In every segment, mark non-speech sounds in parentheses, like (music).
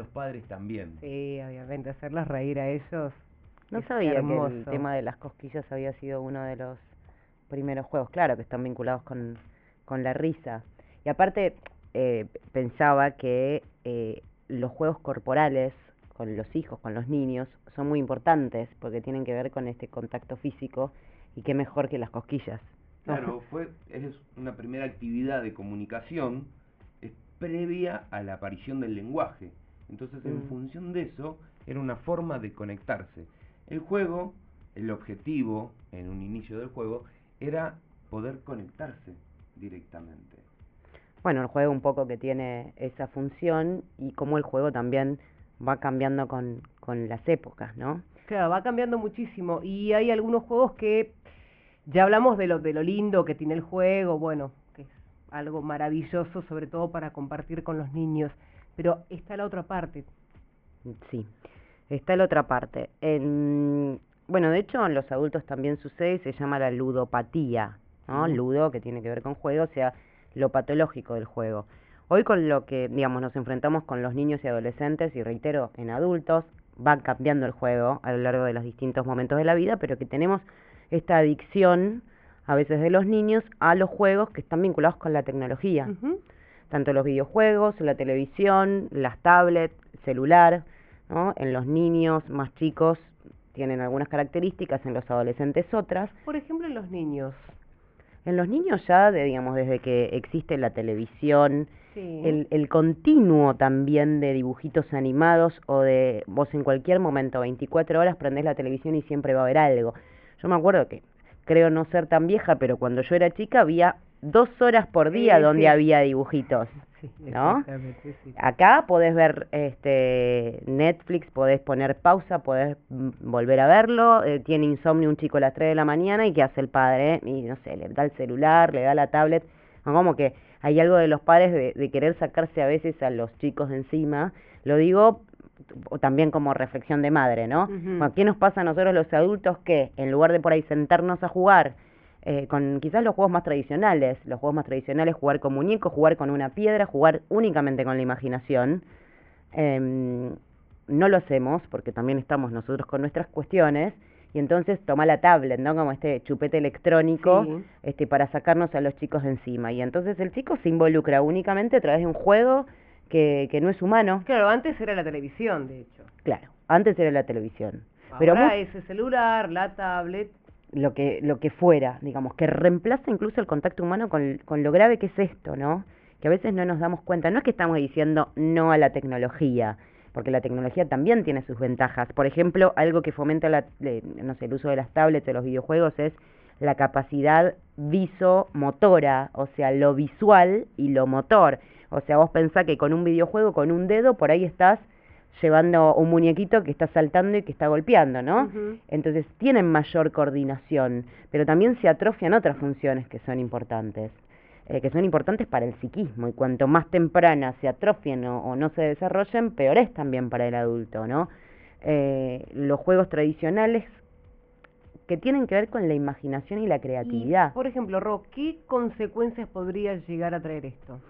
los padres también. Sí, obviamente, hacerlos reír a ellos. No sabía que el tema de las cosquillas había sido uno de los primeros juegos, claro, que están vinculados con, con la risa. Y aparte, eh, pensaba que eh, los juegos corporales con los hijos, con los niños, son muy importantes porque tienen que ver con este contacto físico y qué mejor que las cosquillas. Claro, (laughs) fue, es una primera actividad de comunicación es previa a la aparición del lenguaje. Entonces, en mm. función de eso, era una forma de conectarse. El juego, el objetivo en un inicio del juego, era poder conectarse directamente. Bueno, el juego un poco que tiene esa función y como el juego también va cambiando con, con las épocas, ¿no? Claro, va cambiando muchísimo y hay algunos juegos que ya hablamos de lo, de lo lindo que tiene el juego, bueno, que es algo maravilloso, sobre todo para compartir con los niños, pero está la otra parte. Sí, está la otra parte. En, bueno, de hecho en los adultos también sucede y se llama la ludopatía, ¿no? Ludo, que tiene que ver con juego, o sea, lo patológico del juego. Hoy con lo que, digamos, nos enfrentamos con los niños y adolescentes, y reitero, en adultos, va cambiando el juego a lo largo de los distintos momentos de la vida, pero que tenemos esta adicción, a veces de los niños, a los juegos que están vinculados con la tecnología. Tanto los videojuegos, la televisión, las tablets, celular, ¿no? En los niños más chicos tienen algunas características, en los adolescentes otras. Por ejemplo, en los niños. En los niños ya, de, digamos, desde que existe la televisión, el, el continuo también de dibujitos animados o de vos en cualquier momento, 24 horas, prendés la televisión y siempre va a haber algo. Yo me acuerdo que, creo no ser tan vieja, pero cuando yo era chica había dos horas por día donde había dibujitos. ¿no? Acá podés ver este Netflix, podés poner pausa, podés volver a verlo. Eh, tiene insomnio un chico a las 3 de la mañana y ¿qué hace el padre? Y no sé, le da el celular, le da la tablet. Como que hay algo de los padres de, de querer sacarse a veces a los chicos de encima. Lo digo o también como reflexión de madre, ¿no? ¿Qué nos pasa a nosotros los adultos que en lugar de por ahí sentarnos a jugar eh, con quizás los juegos más tradicionales, los juegos más tradicionales, jugar con muñecos, jugar con una piedra, jugar únicamente con la imaginación, eh, no lo hacemos porque también estamos nosotros con nuestras cuestiones y entonces toma la tablet, ¿no? Como este chupete electrónico, este para sacarnos a los chicos de encima. Y entonces el chico se involucra únicamente a través de un juego que, que no es humano. Claro, antes era la televisión, de hecho. Claro, antes era la televisión. Ahora Pero ese celular, la tablet. Lo que, lo que fuera, digamos, que reemplaza incluso el contacto humano con, lo grave que es esto, ¿no? Que a veces no nos damos cuenta. No es que estamos diciendo no a la tecnología, porque la tecnología también tiene sus ventajas. Por ejemplo, algo que fomenta la, no sé, el uso de las tablets, de los videojuegos, es la capacidad visomotora, o sea, lo visual y lo motor. O sea, vos pensás que con un videojuego, con un dedo, por ahí estás llevando un muñequito que está saltando y que está golpeando, ¿no? Entonces tienen mayor coordinación, pero también se atrofian otras funciones que son importantes. Eh, que son importantes para el psiquismo y cuanto más temprana se atrofien o, no se desarrollen, peor es también para el adulto, ¿no? Eh, los juegos tradicionales que tienen que ver con la imaginación y la creatividad. por ejemplo, Ro, ¿qué consecuencias podría llegar a traer esto?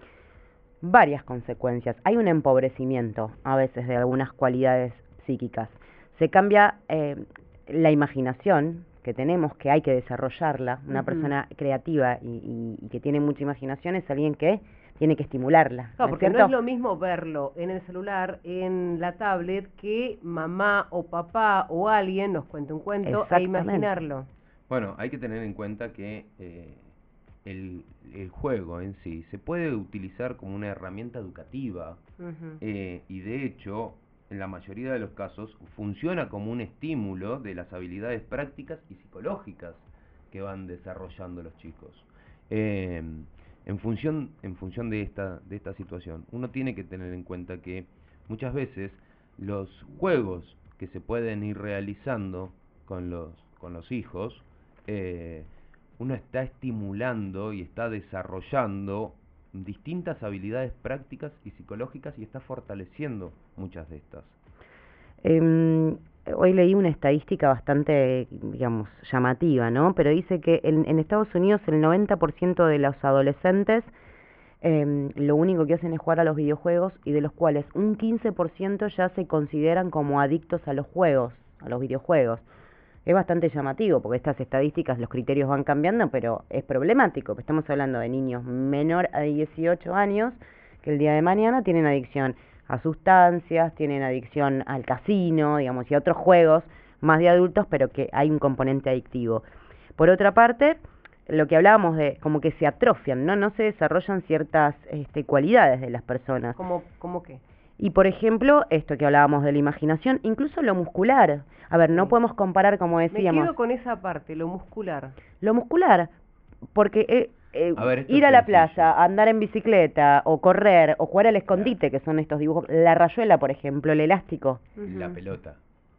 Varias consecuencias. Hay un empobrecimiento a veces de algunas cualidades psíquicas. Se cambia eh, la imaginación, que tenemos, que hay que desarrollarla. Una persona creativa y, y, que tiene mucha imaginación es alguien que tiene que estimularla. No, porque no es lo mismo verlo en el celular, en la tablet, que mamá o papá o alguien nos cuente un cuento e imaginarlo. Bueno, hay que tener en cuenta que eh, el, el, juego en sí se puede utilizar como una herramienta educativa eh, y de hecho en la mayoría de los casos, funciona como un estímulo de las habilidades prácticas y psicológicas que van desarrollando los chicos. Eh, en función, en función de, esta, de esta situación, uno tiene que tener en cuenta que muchas veces los juegos que se pueden ir realizando con los, con los hijos, eh, uno está estimulando y está desarrollando distintas habilidades prácticas y psicológicas y está fortaleciendo muchas de estas. Eh, hoy leí una estadística bastante, digamos, llamativa, ¿no? Pero dice que en, en Estados Unidos el 90% de los adolescentes em, lo único que hacen es jugar a los videojuegos y de los cuales un 15% ya se consideran como adictos a los juegos, a los videojuegos. Es bastante llamativo porque estas estadísticas, los criterios van cambiando, pero es problemático. Estamos hablando de niños menor a 18 años que el día de mañana tienen adicción a sustancias, tienen adicción al casino, digamos, y a otros juegos más de adultos, pero que hay un componente adictivo. Por otra parte, lo que hablábamos de como que se atrofian, ¿no? No se desarrollan ciertas este, cualidades de las personas. ¿Cómo, ¿Cómo qué? Y por ejemplo, esto que hablábamos de la imaginación, incluso lo muscular. A ver, no podemos comparar, como decíamos. Me quedo con esa parte, lo muscular. Lo muscular, porque eh, eh, ir a la plaza, andar en bicicleta, o correr, o jugar al escondite, que son estos dibujos, la rayuela, por ejemplo, el elástico. La pelota.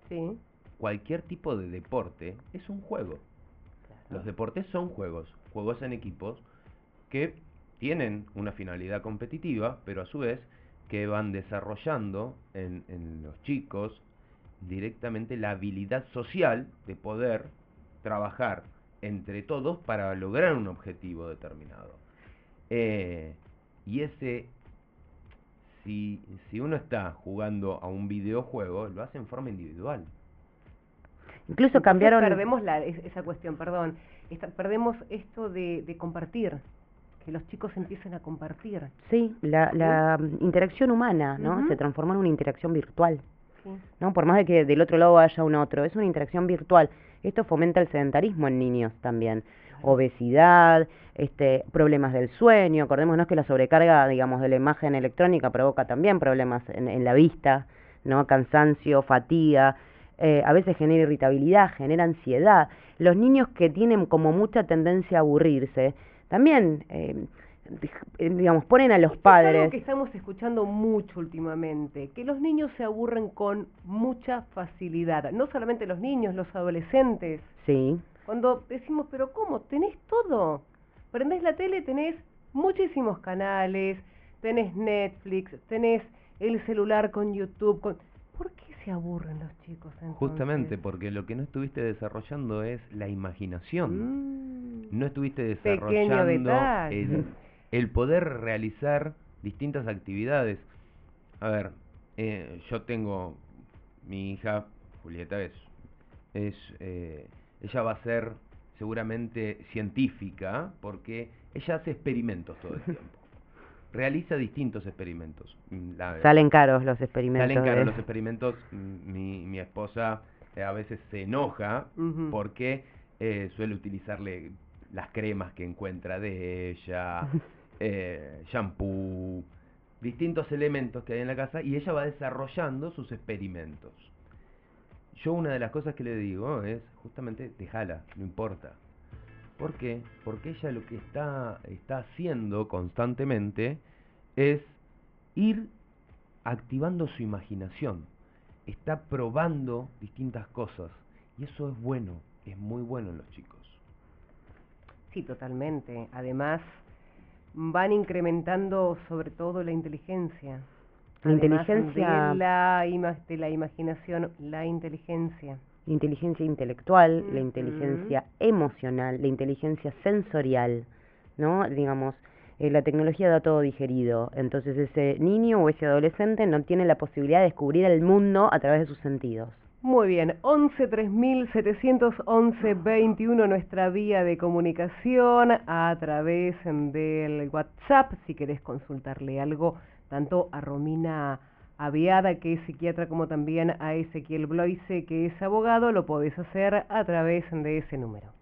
Sí. Cualquier tipo de deporte es un juego. Los deportes son juegos, juegos en equipos que tienen una finalidad competitiva, pero a su vez que van desarrollando en, en los chicos directamente la habilidad social de poder trabajar entre todos para lograr un objetivo determinado. Eh, y ese, si, si uno está jugando a un videojuego, lo hace en forma individual. Incluso cambiaron... Perdemos la, esa cuestión, perdón. perdemos esto de, de compartir que los chicos empiecen a compartir. Sí, la, la interacción humana, ¿no? Se transforma en una interacción virtual. ¿No? Por más de que del otro lado haya un otro, es una interacción virtual. Esto fomenta el sedentarismo en niños también. Obesidad, este, problemas del sueño. Acordémonos que la sobrecarga, digamos, de la imagen electrónica provoca también problemas en, en la vista, ¿no? Cansancio, fatiga. Eh, a veces genera irritabilidad, genera ansiedad. Los niños que tienen como mucha tendencia a aburrirse, también, eh, digamos, ponen a los padres. Es algo que estamos escuchando mucho últimamente, que los niños se aburren con mucha facilidad. No solamente los niños, los adolescentes. Sí. Cuando decimos, pero ¿cómo? Tenés todo. Prendés la tele, tenés muchísimos canales, tenés Netflix, tenés el celular con YouTube, con ¿Por qué se aburren los chicos entonces? Justamente porque lo que no estuviste desarrollando es la imaginación. Mm. no estuviste desarrollando el, el, poder realizar distintas actividades. A ver, eh, yo tengo mi hija Julieta es, es eh, ella va a ser seguramente científica porque ella hace experimentos todo el tiempo realiza distintos experimentos. Mm, salen caros los experimentos. Salen caros los experimentos. Mm, mi, mi esposa eh, a veces se enoja porque eh, suele utilizarle las cremas que encuentra de ella, (laughs) eh, shampoo, distintos elementos que hay en la casa y ella va desarrollando sus experimentos. Yo una de las cosas que le digo es justamente déjala, no importa. ¿Por qué? Porque ella lo que está, está haciendo constantemente es ir activando su imaginación. Está probando distintas cosas. Y eso es bueno, es muy bueno en los chicos. Sí, totalmente. Además, van incrementando sobre todo la inteligencia. La inteligencia. De la, de la imaginación, la inteligencia la inteligencia intelectual, la inteligencia emocional, la inteligencia sensorial, ¿no? Digamos, eh, la tecnología da todo digerido, entonces ese niño o ese adolescente no tiene la posibilidad de descubrir el mundo a través de sus sentidos. Muy bien, 11 3711 21 nuestra vía de comunicación a través del WhatsApp si querés consultarle algo tanto a Romina Aviada, que es psiquiatra, como también a Ezequiel Bloise, que es abogado, lo podés hacer a través de ese número.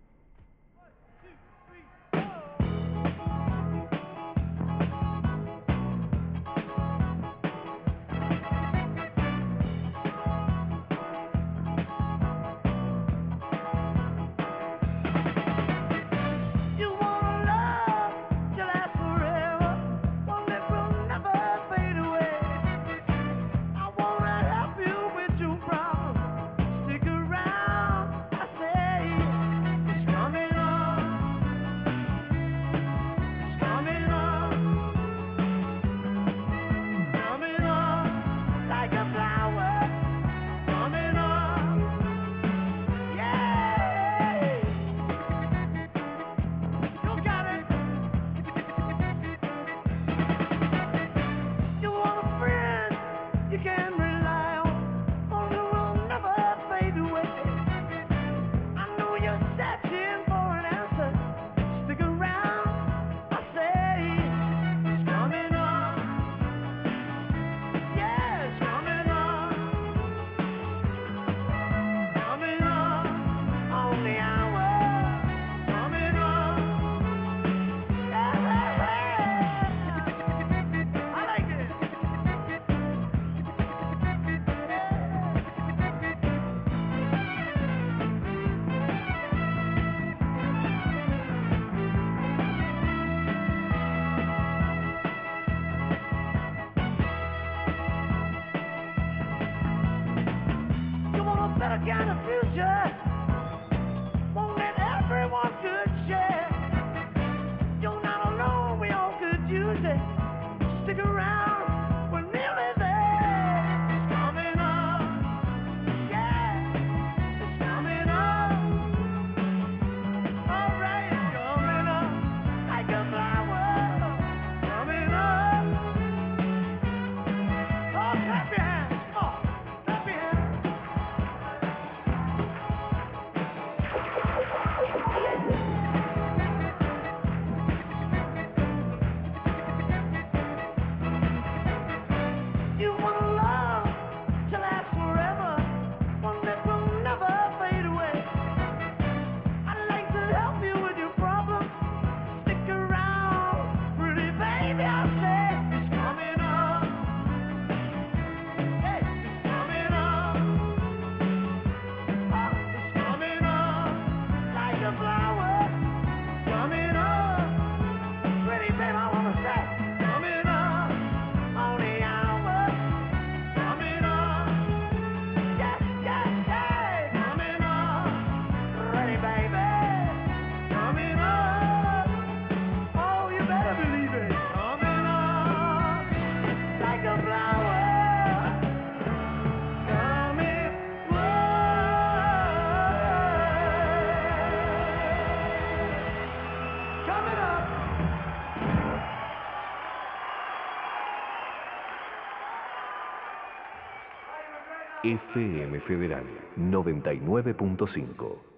FM Federal 99.5.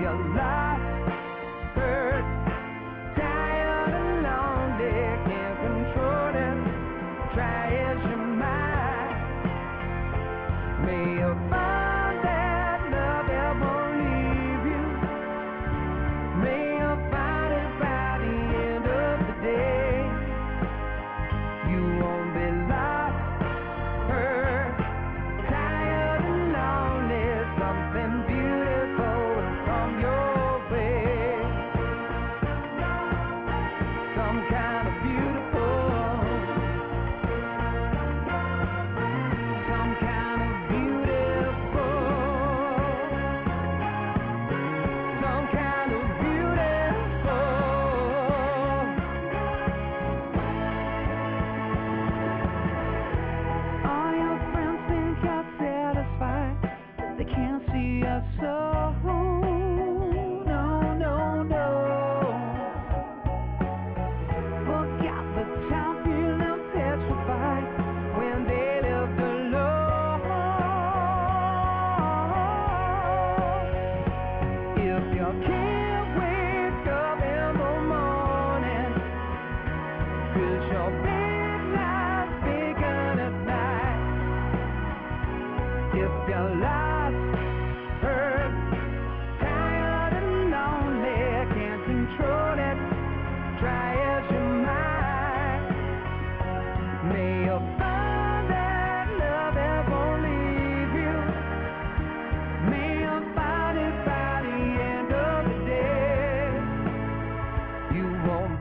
your life.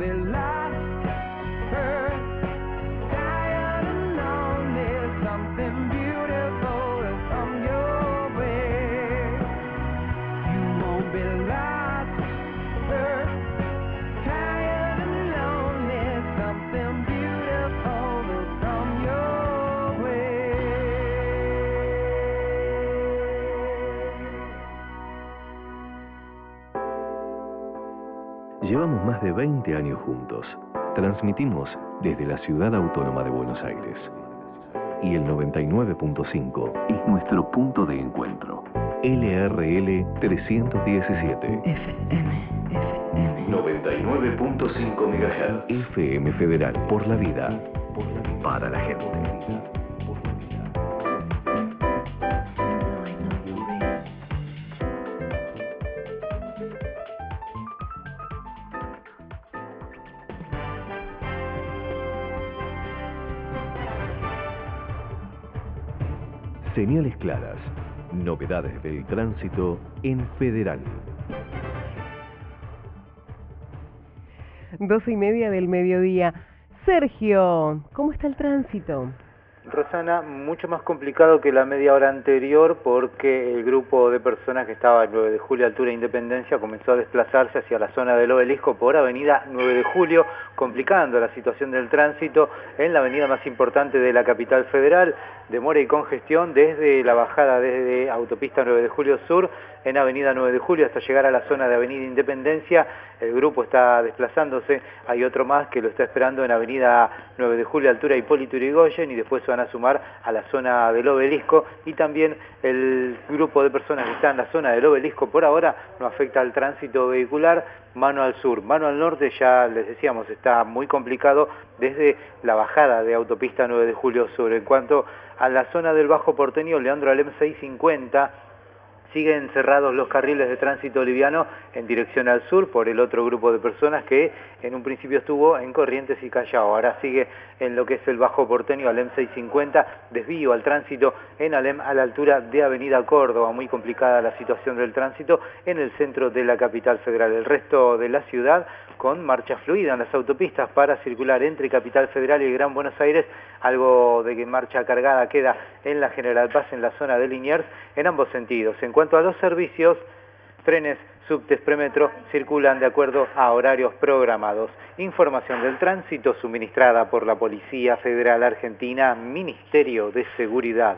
belong. Llevamos más de 20 años juntos. Transmitimos desde la ciudad autónoma de Buenos Aires. Y el 99.5 es nuestro punto de encuentro. LRL 317. FM, FM. 99.5 MHz. FM Federal. Por la vida. Para la gente. Señales claras. Novedades del tránsito en Federal. Doce y media del mediodía. Sergio, ¿cómo está el tránsito? Rosana, mucho más complicado que la media hora anterior porque el grupo de personas que estaba en 9 de julio altura Independencia comenzó a desplazarse hacia la zona del obelisco por avenida 9 de julio, complicando la situación del tránsito en la avenida más importante de la capital federal, demora y congestión desde la bajada desde autopista 9 de julio sur en avenida 9 de julio hasta llegar a la zona de avenida Independencia, el grupo está desplazándose, hay otro más que lo está esperando en avenida 9 de julio altura Hipólito Yrigoyen y después se van a sumar a la zona del obelisco. Y también el grupo de personas que está en la zona del obelisco por ahora no afecta al tránsito vehicular, mano al sur, mano al norte ya les decíamos está muy complicado desde la bajada de autopista 9 de julio. Sur. En cuanto a la zona del Bajo Porteño, Leandro Alem 650, siguen cerrados los carriles de tránsito liviano en dirección al sur por el otro grupo de personas que en un principio estuvo en Corrientes y Callao. Ahora sigue en lo que es el Bajo Porteño, Alem 650, desvío al tránsito en Alem a la altura de Avenida Córdoba. Muy complicada la situación del tránsito en el centro de la capital federal. El resto de la ciudad con marcha fluida en las autopistas para circular entre Capital Federal y Gran Buenos Aires, algo de que marcha cargada queda en la General Paz en la zona de Liniers en ambos sentidos. En cuanto a los servicios, trenes, subtes, premetro circulan de acuerdo a horarios programados. Información del tránsito suministrada por la Policía Federal Argentina, Ministerio de Seguridad.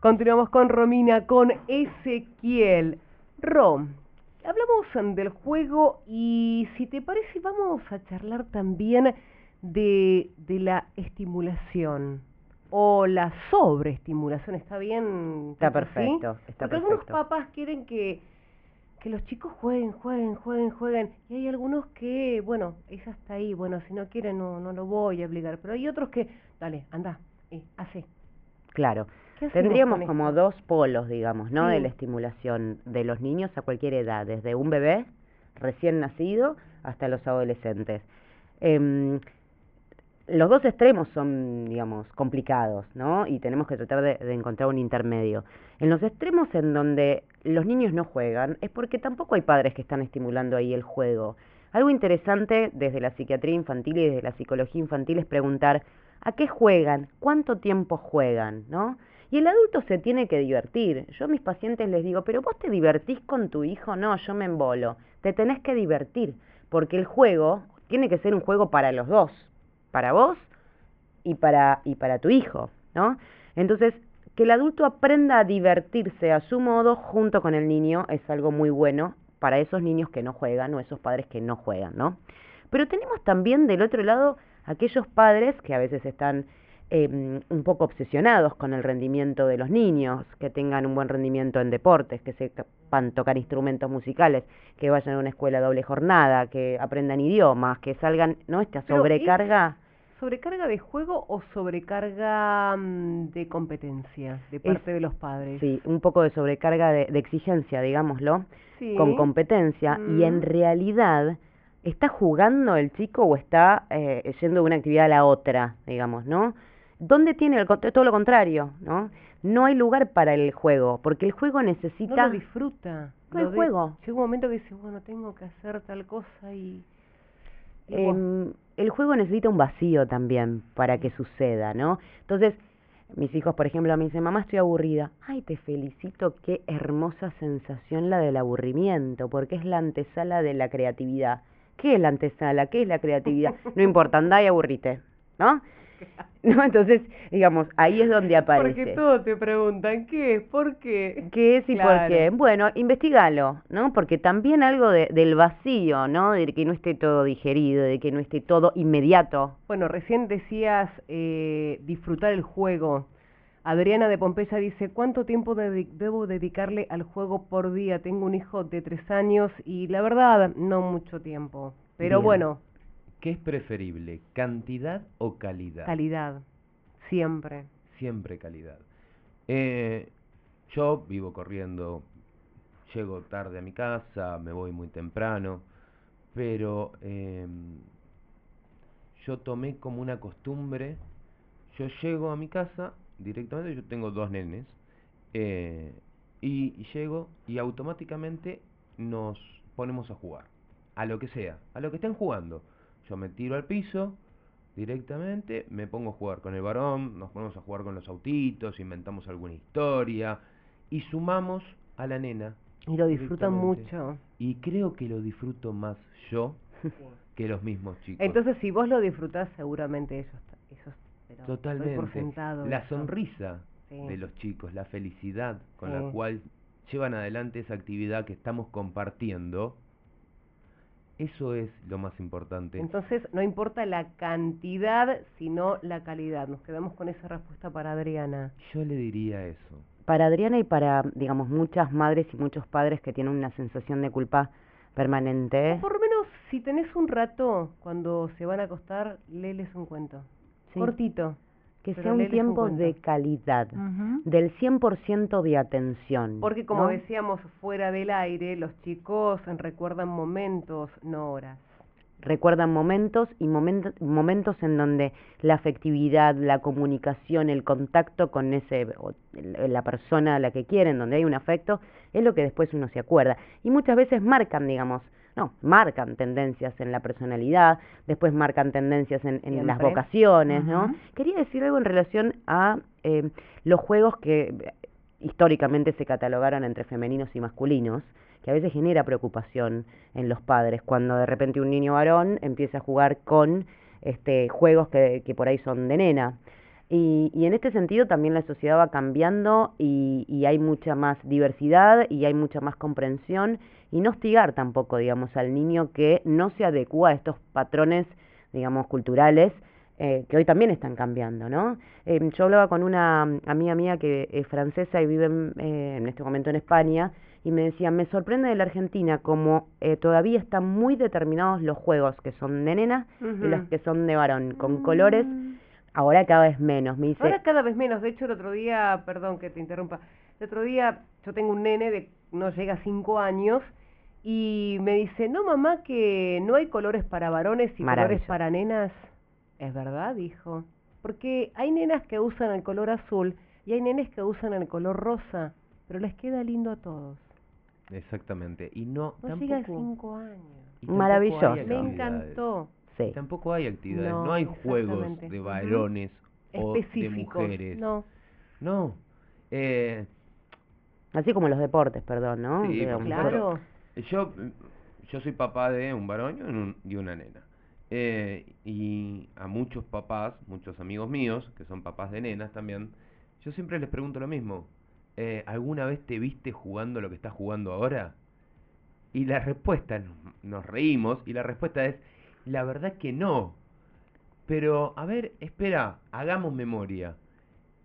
Continuamos con Romina, con Ezequiel. Rom, hablamos del juego y si te parece vamos a charlar también de, de la estimulación o la sobreestimulación. ¿Está bien? Está ¿Eso sí? perfecto, está Porque algunos perfecto. papás quieren que, que los chicos jueguen, jueguen, jueguen, jueguen. Y hay algunos que, bueno, es hasta ahí. Bueno, si no quieren no, no lo voy a obligar. Pero hay otros que, dale, anda, eh, hace. Claro. ¿Qué hacemos Tendríamos como esto? dos polos, digamos, ¿no? Sí. De la estimulación de los niños a cualquier edad, desde un bebé recién nacido hasta los adolescentes. Em, los dos extremos son, digamos, complicados, ¿no? Y tenemos que tratar de, encontrar un intermedio. En los extremos en donde los niños no juegan, es porque tampoco hay padres que están estimulando ahí el juego. Algo interesante desde la psiquiatría infantil y desde la psicología infantil es preguntar, ¿a qué juegan? ¿Cuánto tiempo juegan? ¿No? Y el adulto se tiene que divertir. Yo a mis pacientes les digo, pero vos te divertís con tu hijo, no, yo me embolo. Te tenés que divertir, porque el juego tiene que ser un juego para los dos, para vos y para, y para tu hijo, ¿no? Entonces, que el adulto aprenda a divertirse a su modo junto con el niño es algo muy bueno para esos niños que no juegan o esos padres que no juegan, ¿no? Pero tenemos también del otro lado aquellos padres que a veces están eh, un poco obsesionados con el rendimiento de los niños, que tengan un buen rendimiento en deportes, que sepan tocar instrumentos musicales, que vayan a una escuela doble jornada, que aprendan idiomas, que salgan, ¿no? Esta sobrecarga. ¿Sobrecarga de juego o sobrecarga mm, de competencia de parte de los padres? Sí, un poco de sobrecarga de, de exigencia, digámoslo, Sí. con competencia, y en Mm. realidad está jugando el chico o está eh, yendo de una actividad a la otra, digamos, ¿no? ¿Dónde tiene el, todo lo contrario, ¿no? No hay lugar para el juego, porque el juego No necesita... lo disfruta. No hay de- juego. Llega un momento que dice, bueno, tengo que hacer tal cosa y... Em, el juego necesita un vacío también para que suceda, ¿no? Entonces, mis hijos, por ejemplo, me dicen, mamá, estoy aburrida. Ay, te felicito, qué hermosa sensación la del aburrimiento, porque es la antesala de la creatividad. ¿Qué es la antesala? ¿Qué es la creatividad? No importa, andá y aburrite, ¿no? (laughs) ¿No? Entonces, digamos, ahí es donde aparece. Porque todos te preguntan, ¿qué es? ¿Por qué? ¿Qué es y por qué? Bueno, investigalo, ¿no? Porque también algo de, del vacío, ¿no? De que no esté todo digerido, de que no esté todo inmediato. Bueno, recién decías eh, disfrutar el juego. Adriana de Pompeya dice, ¿cuánto tiempo debo dedicarle al juego por día? Tengo un hijo de tres años y la verdad, no mucho tiempo. Pero Bien. bueno, ¿Qué es preferible, cantidad o calidad? calidad, siempre. Siempre calidad. Eh, yo vivo corriendo, llego tarde a mi casa, me voy muy temprano, pero em, yo tomé como una costumbre, yo llego a mi casa directamente, yo tengo dos nenes, eh, y, y llego y automáticamente nos ponemos a jugar, a lo que sea, a lo que estén jugando. Yo me tiro al piso, directamente, me pongo a jugar con el varón, nos ponemos a jugar con los autitos, inventamos alguna historia y sumamos a la nena. Y lo disfrutan mucho. Y creo que lo disfruto más yo (laughs) que los mismos chicos. Entonces, si vos lo disfrutás, seguramente ellos, ellos pero Totalmente. por sentado la eso. sonrisa Sí. de los chicos, la felicidad con Sí. la cual llevan adelante esa actividad que estamos compartiendo, eso es lo más importante. Entonces, no importa la cantidad, sino la calidad. Nos quedamos con esa respuesta para Adriana. Yo le diría eso. Para Adriana y para, digamos, muchas madres y muchos padres que tienen una sensación de culpa permanente. O por lo menos, si tenés un rato, cuando se van a acostar, léeles un cuento. Sí. Cortito. Que pero sea un tiempo de calidad, Ujú. del 100% de atención. Porque como ¿no? decíamos fuera del aire, los chicos recuerdan momentos, no horas. recuerdan momentos y momentos momentos en donde la afectividad, la comunicación, el contacto con ese la persona a la que quieren, donde hay un afecto, es lo que después uno se acuerda. Y muchas veces marcan, digamos, no, marcan tendencias en la personalidad, después marcan tendencias en, en las vocaciones, ¿no? Quería decir algo en relación a eh, los juegos que eh, históricamente se catalogaron entre femeninos y masculinos, que a veces genera preocupación en los padres cuando de repente un niño varón empieza a jugar con este juegos que, que por ahí son de nena. Y, y en este sentido también la sociedad va cambiando y, y hay mucha más diversidad y hay mucha más comprensión y no hostigar tampoco, digamos, al niño que no se adecua a estos patrones, digamos, culturales eh, que hoy también están cambiando, ¿no? Eh, yo hablaba con una amiga mía que es francesa y vive en, eh, en este momento en España y me decía, me sorprende de la Argentina como eh, todavía están muy determinados los juegos que son de nena y los que son de varón, con colores, ahora cada vez menos. Me dice, Ahora cada vez menos. De hecho, el otro día, perdón que te interrumpa, el otro día yo tengo un nene de no llega a cinco años y me dice, no mamá, que no hay colores para varones y colores para nenas. Es verdad, dijo. Porque hay nenas que usan el color azul y hay nenes que usan el color rosa, pero les queda lindo a todos. Exactamente. Y no, No tampoco, llega a cinco años. Maravilloso. Me encantó. sí. Tampoco hay actividades, no, No, hay juegos de varones o de mujeres. No. No. Eh, Así como los deportes, perdón, ¿no? Sí. Claro. Yo, yo soy papá de un varón y, un- y una nena. Eh, y a muchos papás, muchos amigos míos, que son papás de nenas también, yo siempre les pregunto lo mismo. Eh, ¿Alguna vez te viste jugando lo que estás jugando ahora? Y la respuesta, nos- reímos, y la respuesta es, la verdad que no. Pero, a ver, espera, hagamos memoria.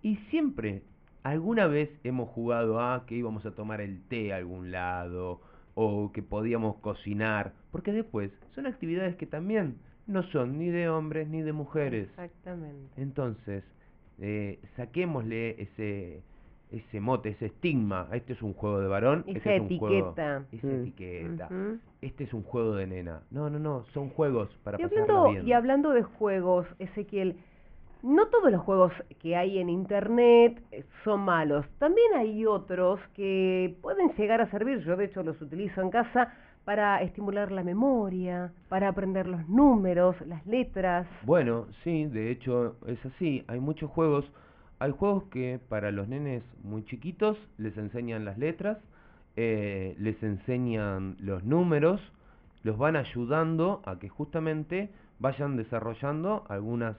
Y siempre, alguna vez hemos jugado a que íbamos a tomar el té a algún lado, o que podíamos cocinar, porque después son actividades que también no son ni de hombres ni de mujeres. Exactamente. Entonces, eh, saquémosle ese ese mote, ese estigma. Este es un juego de varón, Esa este es un juego, etiqueta. esa Mm. etiqueta. Este es un juego de nena. No, no, no, son juegos para Y hablando, bien. y hablando de juegos, Ezequiel, no todos los juegos que hay en Internet eh, son malos. También hay otros que pueden llegar a servir. Yo, de hecho, los utilizo en casa para estimular la memoria, para aprender los números, las letras. Bueno, sí, de hecho es así. Hay muchos juegos. Hay juegos que para los nenes muy chiquitos les enseñan las letras, eh, les enseñan los números, los van ayudando a que justamente vayan desarrollando algunas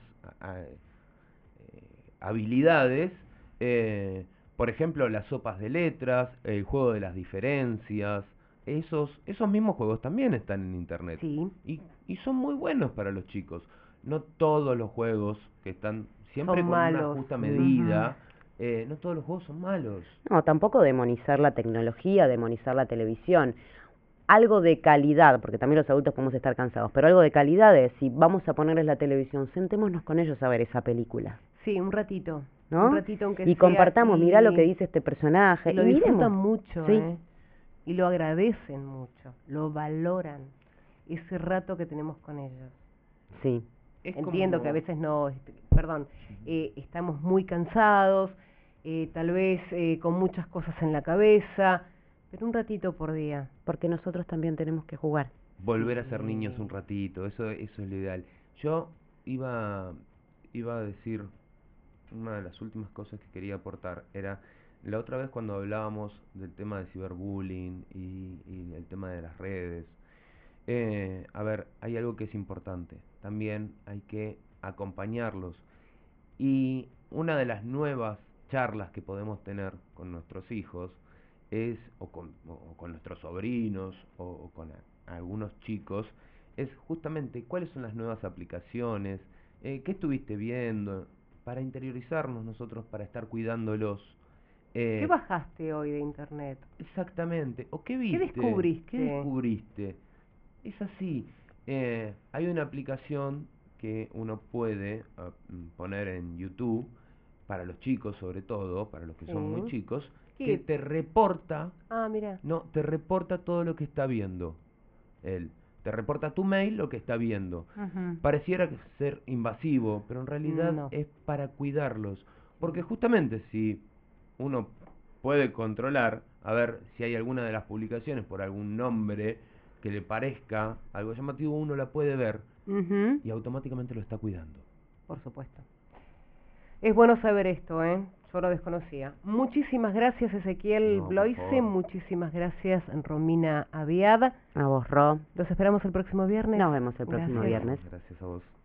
habilidades. eh, por ejemplo, las sopas de letras, el juego de las diferencias. Esos, esos mismos juegos también están en internet Sí. y, y son muy buenos para los chicos. No todos los juegos que están siempre Son con malos. una justa medida, eh, no todos los juegos son malos. No, tampoco demonizar la tecnología, demonizar la televisión. Algo de calidad, porque también los adultos podemos estar cansados, pero algo de calidad es, si vamos a ponerles la televisión, sentémonos con ellos a ver esa película, Sí, un ratito. ¿no? Un ratito aunque y sea, compartamos, y- mirá lo que dice este personaje, y lo y disfrutan mucho, Sí. ¿eh? Y lo agradecen mucho, lo valoran. Ese rato que tenemos con ellos. Sí, Es Entiendo como- que a veces no, este, perdón, eh, estamos muy cansados, eh, tal vez eh, con muchas cosas en la cabeza, pero un ratito por día. porque nosotros también tenemos que jugar. volver a ser niños un ratito, eso, eso es lo ideal. Yo iba, iba a decir, una de las últimas cosas que quería aportar era, la otra vez cuando hablábamos del tema de ciberbullying y, el tema de las redes, eh, a ver, hay algo que es importante, también hay que acompañarlos. Y una de las nuevas charlas que podemos tener con nuestros hijos es, o con, con nuestros sobrinos, o, con algunos chicos, es justamente cuáles son las nuevas aplicaciones, eh, qué estuviste viendo, para interiorizarnos nosotros, para estar cuidándolos. Eh, ¿Qué bajaste hoy de internet? Exactamente. ¿O qué viste? descubriste? ¿Qué descubriste? Es así. Eh, hay una aplicación que uno puede mm, poner en YouTube, para los chicos sobre todo, para los que son muy chicos, ¿Qué? que te reporta, Ah, mira. no, te reporta todo lo que está viendo él. Te reporta tu mail lo que está viendo. Pareciera ser invasivo, pero en realidad No. es para cuidarlos. Porque justamente si uno puede controlar, a ver si hay alguna de las publicaciones por algún nombre que le parezca algo llamativo, uno la puede ver y automáticamente lo está cuidando. Por supuesto. Es bueno saber esto, ¿eh? Yo lo desconocía. Muchísimas gracias Ezequiel No, Bloise, muchísimas gracias Romina Aviada. A vos, Ro. Los esperamos el próximo viernes. Nos vemos el próximo Gracias. viernes. Gracias a vos.